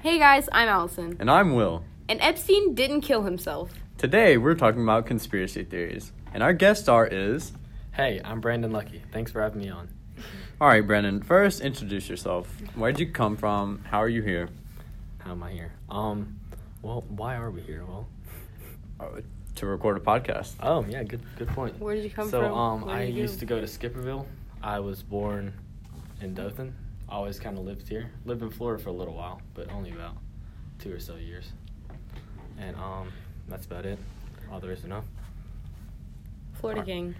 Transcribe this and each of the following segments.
Hey guys, I'm Allison. And I'm Will. And Epstein didn't kill himself. Today we're talking about conspiracy theories. And our guest star is. Hey, I'm Brandon Lucky. Thanks for having me on. Alright, Brandon, first introduce yourself. Where'd you come from? How are you here? How am I here? Um, well, why are we here? Well, Uh, to record a podcast. oh yeah, good good point. Where did you come so, from? So, um, What did I you do? used to go to Skipperville. I was born in Dothan. I always kind of lived here. Lived in Florida for a little while, but only about two or so years. And um, that's about it. All there is to know. Florida gang.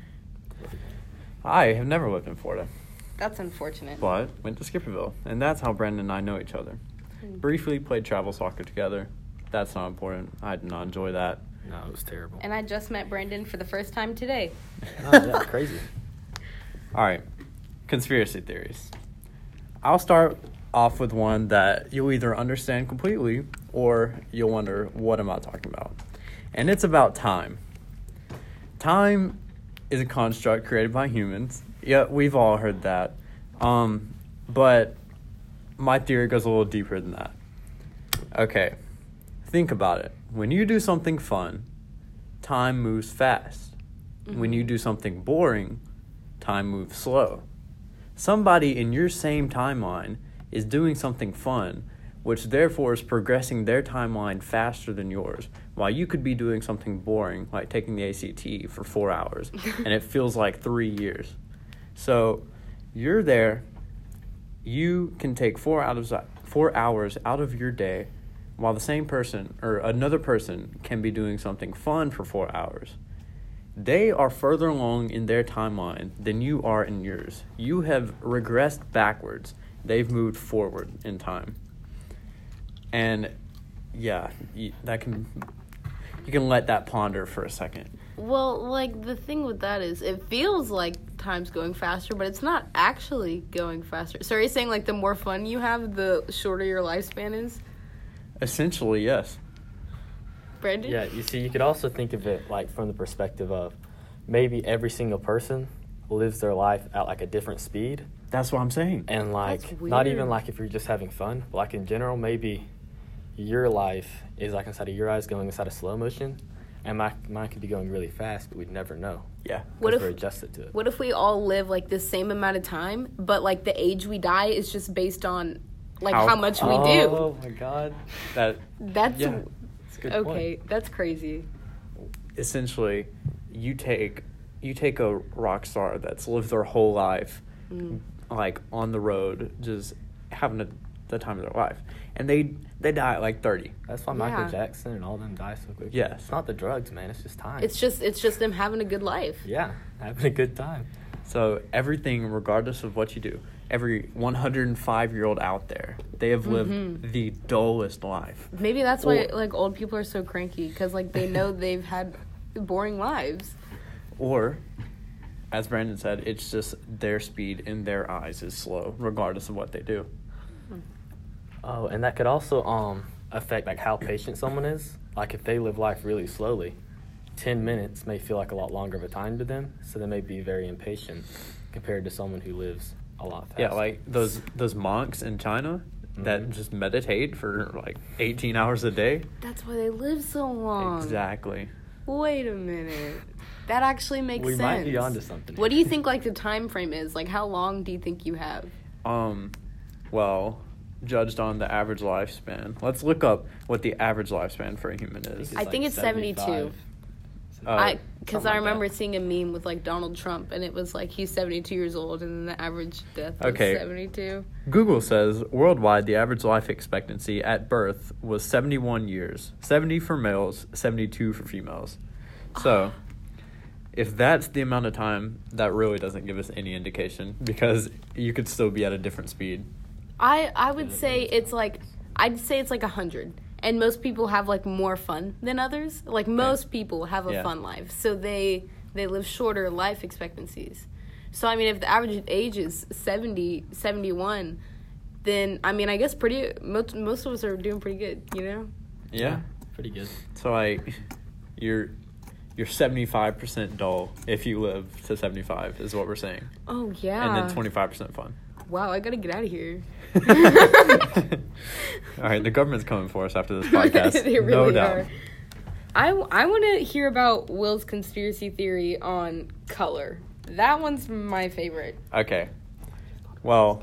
I have never lived in Florida, That's unfortunate. but went to Skipperville. And that's how Brandon and I know each other. Hmm. Briefly played travel soccer together. That's not important. I did not enjoy that. No, it was terrible. And I just met Brandon for the first time today. oh, yeah, crazy. Alright, conspiracy theories. I'll start off with one that you'll either understand completely or you'll wonder, what am I talking about? And it's about time. Time is a construct created by humans. Yeah, we've all heard that. Um, but my theory goes a little deeper than that. Okay, think about it. When you do something fun, time moves fast. When you do something boring, time moves slow. Somebody in your same timeline is doing something fun, which therefore is progressing their timeline faster than yours, while you could be doing something boring, like taking the ACT for four hours, and it feels like three years. So you're there, you can take four out of four hours out of your day, while the same person or another person can be doing something fun for four hours they are further along in their timeline than you are in yours. You have regressed backwards. They've moved forward in time. And yeah, that can you can let that ponder for a second. Well, like the thing with that is, it feels like time's going faster, but it's not actually going faster. So are you saying like the more fun you have, the shorter your lifespan is? Essentially, yes. Brandon? Yeah, you see, you could also think of it like from the perspective of maybe every single person lives their life at like a different speed. That's what I'm saying. And like not even like if you're just having fun, but like in general, maybe your life is like inside of your eyes going inside of slow motion, and my mine could be going really fast, but we'd never know. Yeah. What 'cause if- we're adjusted to it? What if we all live like the same amount of time, but like the age we die is just based on like How- how, much we oh do? Oh my god, That That's yeah. that's a good okay. point. That's crazy. essentially you take you take a rock star that's lived their whole life Mm. like on the road just having a, the time of their life and they they die at like 30 That's why Yeah. Michael Jackson and all them die so quick. yeah it's not the drugs, man. It's just time. It's just it's just them having a good life. yeah, having a good time. So everything, regardless of what you do, every 105 year old out there, they have lived Mhm. the dullest life. Maybe that's why like old people are so cranky because like they know they've had boring lives. Or, as Brandon said, it's just their speed in their eyes is slow, regardless of what they do. Oh, and that could also um affect like how patient someone is. Like if they live life really slowly, ten minutes may feel like a lot longer of a time to them, so they may be very impatient compared to someone who lives a lot faster. Yeah, like those those monks in China that Mhm. just meditate for like 18 hours a day. That's why they live so long. Exactly. Wait a minute. That actually makes we sense. might be onto something. What do you think like the time frame is? Like how long do you think you have? Um, well, judged on the average lifespan. Let's look up what the average lifespan for a human is. I think it's 72. Uh, I because I like remember that. seeing a meme with like Donald Trump and it was like he's 72 years old and the average death Okay. 72. Google says worldwide the average life expectancy at birth was 71 years. 70 for males, 72 for females. So, if that's the amount of time, that really doesn't give us any indication because you could still be at a different speed. I I would say it's like I'd say it's like a hundred, and most people have like more fun than others. Like most people have a Yeah. fun life, so they they live shorter life expectancies. So I mean, if the average age is 70, 71, then I mean, I guess pretty most most of us are doing pretty good, you know. Yeah. Pretty good. So like you're you're 75% dull if you live to 75 is what we're saying. Oh yeah. And then 25% fun. Wow, I gotta get out of here. All right, the government's coming for us after this podcast. they really no doubt. are. I, I want to hear about Will's conspiracy theory on color. That one's my favorite. Okay. Well,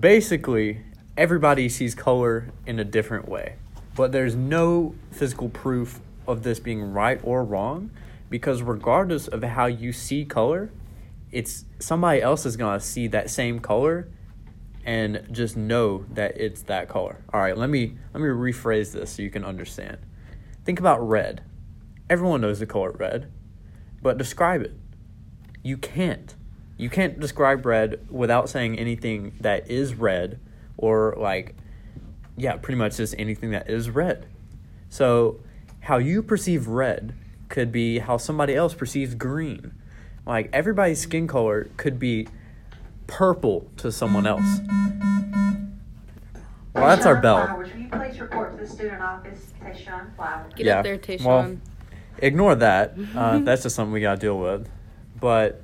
basically, everybody sees color in a different way, but there's no physical proof of this being right or wrong because regardless of how you see color, it's somebody else is going to see that same color and just know that it's that color. All right, let me let me rephrase this so you can understand. Think about red. Everyone knows the color red, but describe it. You can't. You can't describe red without saying anything that is red or like yeah, pretty much just anything that is red. So, how you perceive red could be how somebody else perceives green. Like everybody's skin color could be purple to someone else. Well, that's our Tayshawn bell. Flowers, will you please report to the student office, Tayshawn Flowers? Get Yeah, up there, Tayshawn. well, Ignore that. Uh, that's just something we gotta deal with. But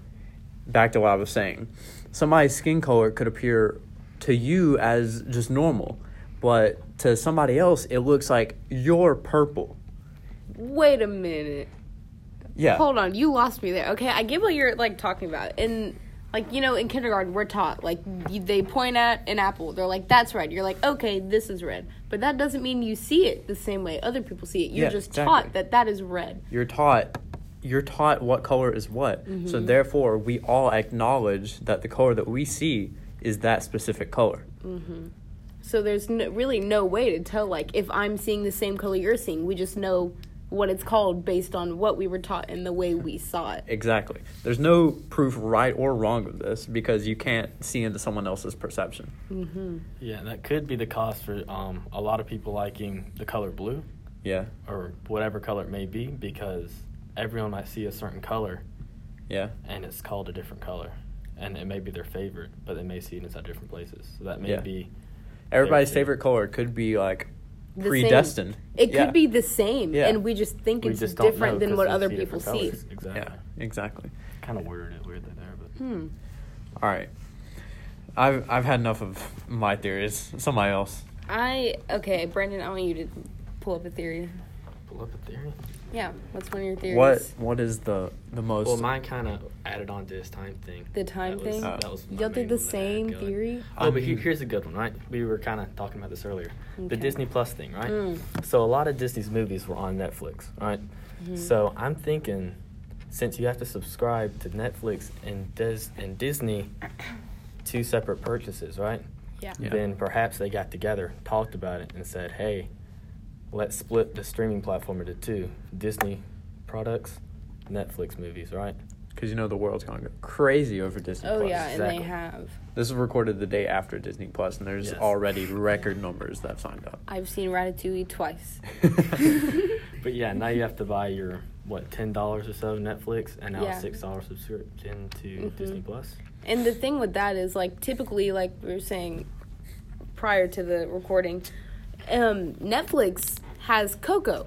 back to what I was saying. Somebody's skin color could appear to you as just normal, but to somebody else, it looks like you're purple. Wait a minute. Yeah. Hold on, you lost me there. Okay, I get what you're like talking about. And like you know, in kindergarten, we're taught like you, they point at an apple. They're like, "That's red." You're like, "Okay, this is red," but that doesn't mean you see it the same way other people see it. You're Yeah, just exactly. taught that that is red. You're taught you're taught what color is what. So mm-hmm. therefore, we all acknowledge that the color that we see is that specific color. Mm-hmm. So there's no, really no way to tell like if I'm seeing the same color you're seeing. We just know what it's called based on what we were taught and the way we saw it. Exactly. There's no proof right or wrong of this because you can't see into someone else's perception. Mhm. Yeah, that could be the cause for um, a lot of people liking the color blue Yeah. or whatever color it may be because everyone might see a certain color Yeah. and it's called a different color. And it may be their favorite, but they may see it inside different places. So that may Yeah. be. Everybody's favorite color could be like The same. predestined. It Yeah. could be the same, Yeah. and we just think we it's just different than what other see people see. colors. Exactly. Yeah, exactly. Kind of worded it weirdly there, but. Hmm. All right. I've I've had enough of my theories. Somebody else. I okay, Brandon. I want you to pull up a theory. Pull up a theory. Yeah, what's one of your theories? What what is the the most Well, mine kind of added on to this time thing. The time That was- thing. that was my Y'all main did the one that I had same theory. Oh, but I he- mean- here's a good one, right? We were kind of talking about this earlier. The Disney Plus thing, right? Mm. So a lot of Disney's movies were on Netflix, right? Mm-hmm. So I'm thinking, since you have to subscribe to Netflix and Dis- and Disney, two separate purchases, right? Yeah. Yeah. Then perhaps they got together, talked about it, and said, "Hey, let's split the streaming platform into two: Disney products, Netflix movies, right?" because you know the world's gonna go crazy over Disney Oh Plus. yeah, and they have. This is recorded the day after Disney Plus, and there's Yes. already record numbers that have signed up. I've seen Ratatouille twice. But yeah, now you have to buy your what ten dollars or so Netflix, and now Yeah. a six dollars subscription to Mhm. Disney Plus. And the thing with that is like typically like we were saying prior to the recording, um, Netflix has Coco,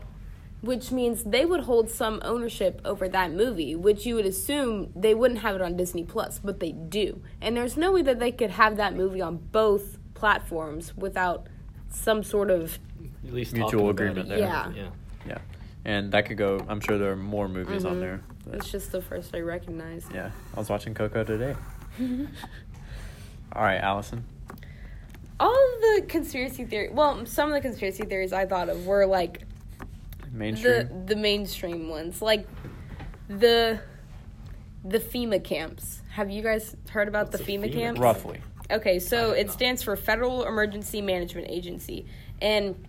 which means they would hold some ownership over that movie, which you would assume they wouldn't have it on Disney Plus, but they do. And there's no way that they could have that movie on both platforms without some sort of At least Mutual agreement there. Yeah. Yeah. Yeah, and that could go. I'm sure there are more movies on Mhm. there. it's just the first I recognized. yeah, I was watching Coco today. All right, Allison. All of the conspiracy theory, well, some of the conspiracy theories I thought of were like Mainstream. the the mainstream ones, like the the FEMA camps. Have you guys heard about What's the FEMA FEMA? camps? Roughly. Okay, so it know. stands for Federal Emergency Management Agency, and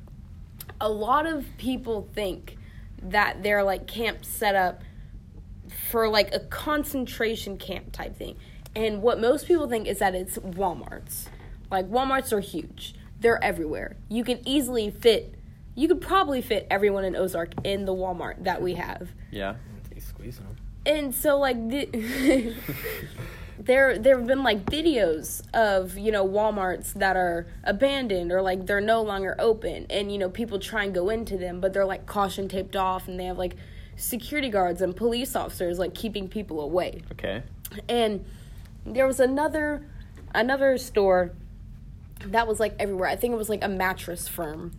a lot of people think that they're like camps set up for like a concentration camp type thing. And what most people think is that it's Walmarts. Like Walmarts are huge. They're everywhere. You can easily fit you could probably fit everyone in Ozark in the Walmart that we have. Yeah. He's squeezing them. And so like the, there there have been like videos of, you know, Walmarts that are abandoned or like they're no longer open and you know people try and go into them but they're like caution taped off and they have like security guards and police officers like keeping people away. Okay. And there was another another store that was like everywhere. I think it was like a mattress firm,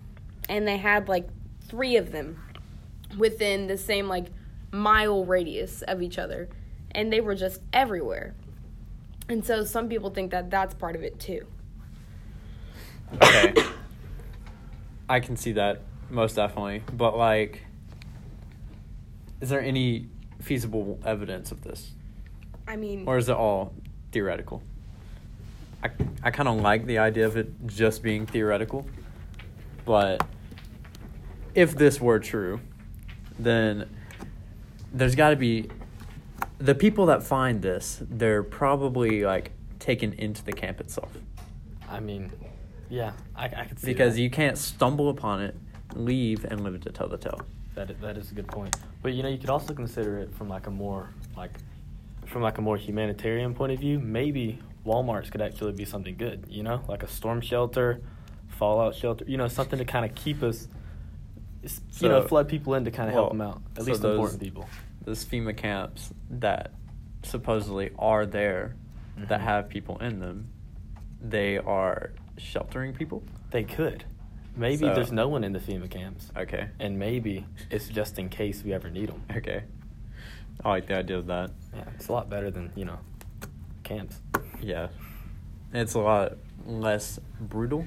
and they had like three of them within the same like mile radius of each other, and they were just everywhere. And so some people think that that's part of it too. Okay. I can see that most definitely, but like, is there any feasible evidence of this, I mean, or is it all theoretical? I kind of like the idea of it just being theoretical, but if this were true, then there's got to be the people that find this. They're probably like taken into the camp itself. I mean, yeah, I, I could see because that. you can't stumble upon it, leave, and live it to tell the tale. That that is a good point. But you know, you could also consider it from like a more like from like a more humanitarian point of view. Maybe WalMarts could actually be something good. You know, like a storm shelter, fallout shelter. You know, something to kind of keep us. You know, flood people in to kind of help them out. At so least those- important people. Those FEMA camps that supposedly are there, that Mhm. have people in them, they are sheltering people. They could. Maybe So- there's no one in the FEMA camps, Okay. and maybe it's just in case we ever need them. Okay. I like the idea of that. Yeah, it's a lot better than you know, camps. Yeah. It's a lot less brutal,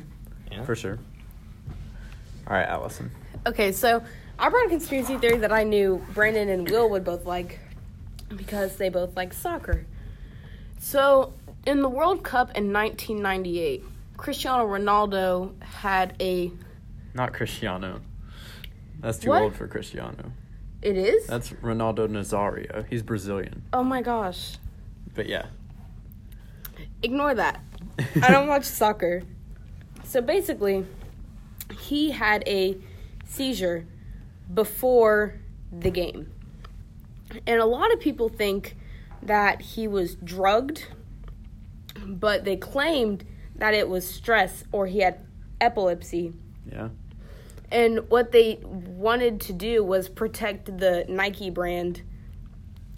Yeah. for sure. All right, Allison. Okay, so I brought a conspiracy theory that I knew Brandon and Will would both like because they both like soccer. So, in the World Cup in 1998, Cristiano Ronaldo had a. Not Cristiano. That's too What? old for Cristiano. It is? That's Ronaldo Nazario. He's Brazilian. oh my gosh. But yeah. Ignore that. I don't watch soccer. So basically, he had a seizure before the game. And a lot of people think that he was drugged, but they claimed that it was stress or he had epilepsy. Yeah. And what they wanted to do was protect the Nike brand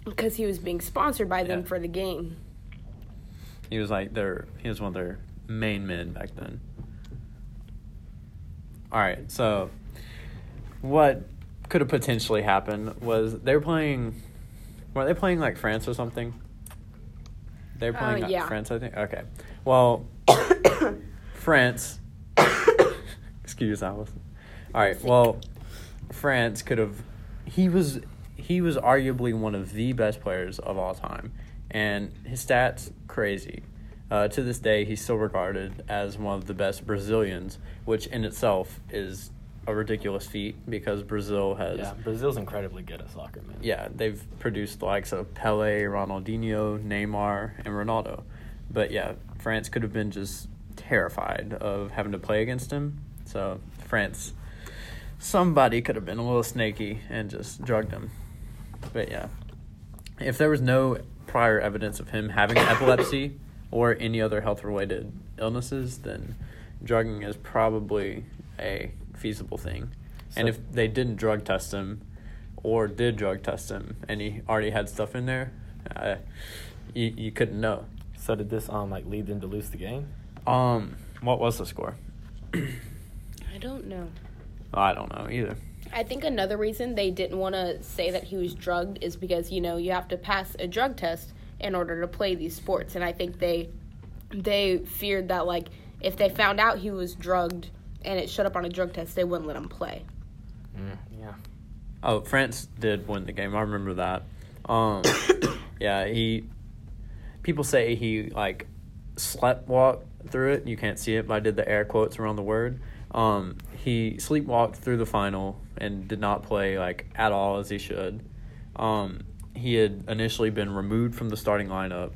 because he was being sponsored by them Yeah. for the game. He was like their he was one of their main men back then. All right, so what could have potentially happened was they were playing were they playing like France or something? They were Uh, playing uh, yeah. France, I think. Okay. Well, France Excuse Allison. All right. Well, France could have he was he was arguably one of the best players of all time and his stats crazy. Uh, to this day, he's still regarded as one of the best Brazilians, which in itself is a ridiculous feat because Brazil has Yeah, Brazil's incredibly good at soccer, man. yeah, they've produced the likes of Pele, Ronaldinho, Neymar, and Ronaldo. But yeah, France could have been just terrified of having to play against him. So France, somebody could have been a little snaky and just drugged him. But yeah, if there was no prior evidence of him having epilepsy or any other health-related illnesses, then drugging is probably a feasible thing. and if they didn't drug test him, or did drug test him, and he already had stuff in there, uh, you you couldn't know. So did this um like lead them to lose the game? Um, what was the score? I don't know. I don't know either. I think another reason they didn't want to say that he was drugged is because you know you have to pass a drug test in order to play these sports, and I think they they feared that like if they found out he was drugged and it showed up on a drug test, they wouldn't let him play. Mm, yeah. Oh, France did win the game. I remember that. Um, yeah, he. People say he like slept sleptwalked through it. You can't see it, but I did the air quotes around the word. Um, he sleepwalked through the final and did not play like at all as he should. Um, he had initially been removed from the starting lineup,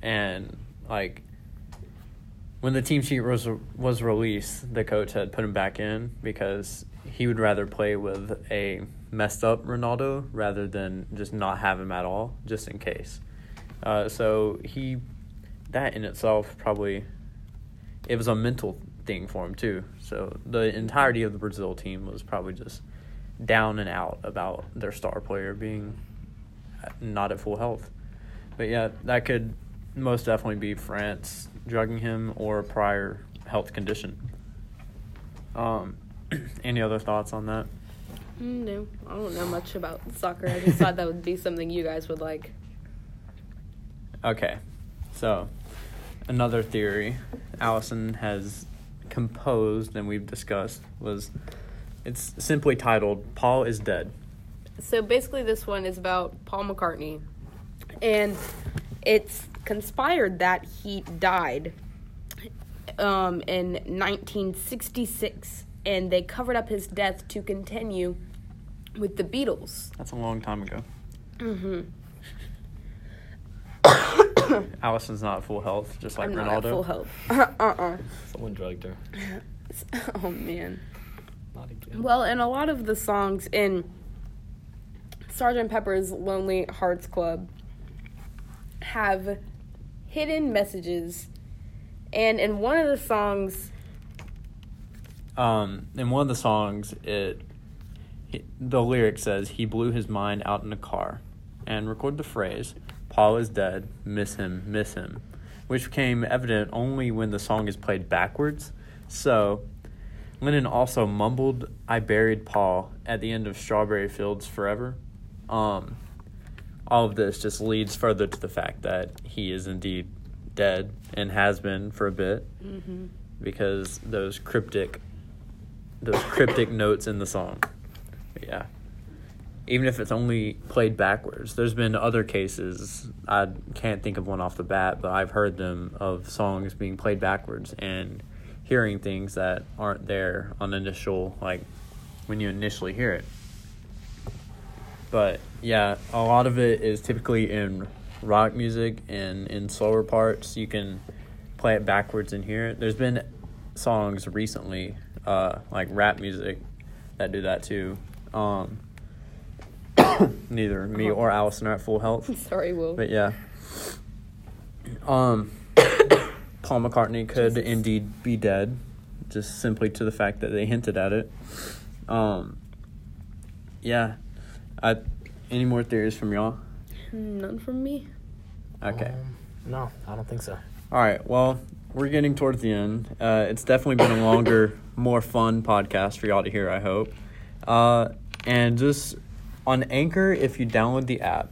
and like when the team sheet was was released, the coach had put him back in because he would rather play with a messed up Ronaldo rather than just not have him at all, just in case. Uh, so he, that in itself probably, it was a mental thing for him too. So the entirety of the Brazil team was probably just down and out about their star player being not at full health. But yeah, that could most definitely be France drugging him or a prior health condition. Um, any other thoughts on that? Mm, no, I don't know much about soccer. I just thought that would be something you guys would like. Okay, so another theory Allison has composed and we've discussed was it's simply titled Paul is Dead. So basically, this one is about Paul McCartney, and it's conspired that he died um, in 1966, and they covered up his death to continue with the Beatles. That's a long time ago. Mm-hmm. Allison's not at full health, just like I'm Ronaldo. not at full health. uh-uh. Someone drugged her. Oh man. Not again. Well, and a lot of the songs in Sgt. Pepper's Lonely Hearts Club have hidden messages. And in one of the songs, Um, in one of the songs, it he, the lyric says he blew his mind out in a car, and recorded the phrase "Paul is dead, miss him, miss him," which became evident only when the song is played backwards. So, Lennon also mumbled "I buried Paul" at the end of "Strawberry Fields Forever." Um, all of this just leads further to the fact that he is indeed dead and has been for a bit because those cryptic those cryptic notes in the song. Yeah. Even if it's only played backwards. There's been other cases, I can't think of one off the bat, but I've heard them of songs being played backwards and hearing things that aren't there on initial like when you initially hear it. But yeah, a lot of it is typically in rock music and in slower parts you can play it backwards and hear it. There's been songs recently, uh, like rap music, that do that too. Um, neither me or Allison are at full health, sorry, Will. but yeah. Um, Paul McCartney could Jesus. indeed be dead, just simply to the fact that they hinted at it. Um, yeah. I, any more theories from y'all? None from me. Okay. Um, no, I don't think so. All right. Well, we're getting towards the end. Uh, it's definitely been a longer, more fun podcast for y'all to hear. I hope. Uh, and just on Anchor, if you download the app,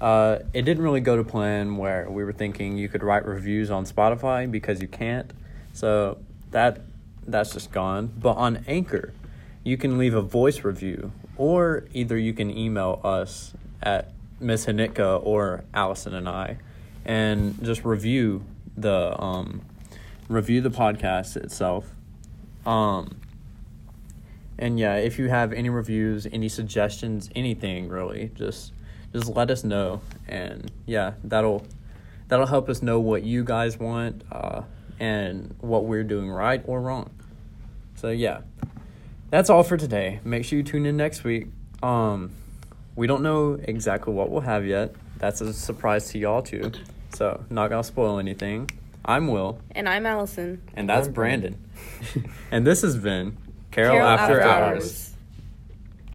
uh, it didn't really go to plan where we were thinking you could write reviews on Spotify because you can't. So that that's just gone. But on Anchor, you can leave a voice review, or either you can email us at Miss Hanitka or Allison and I, and just review the um, review the podcast itself. Um, and yeah, if you have any reviews, any suggestions, anything really, just just let us know. And yeah, that'll that'll help us know what you guys want uh, and what we're doing right or wrong. So yeah, that's all for today. Make sure you tune in next week. Um, we don't know exactly what we'll have yet. That's a surprise to y'all too. So not gonna spoil anything. I'm Will, And I'm Allison. and that's Brandon. and this has been Carroll, Carroll After, After Hours. Hours.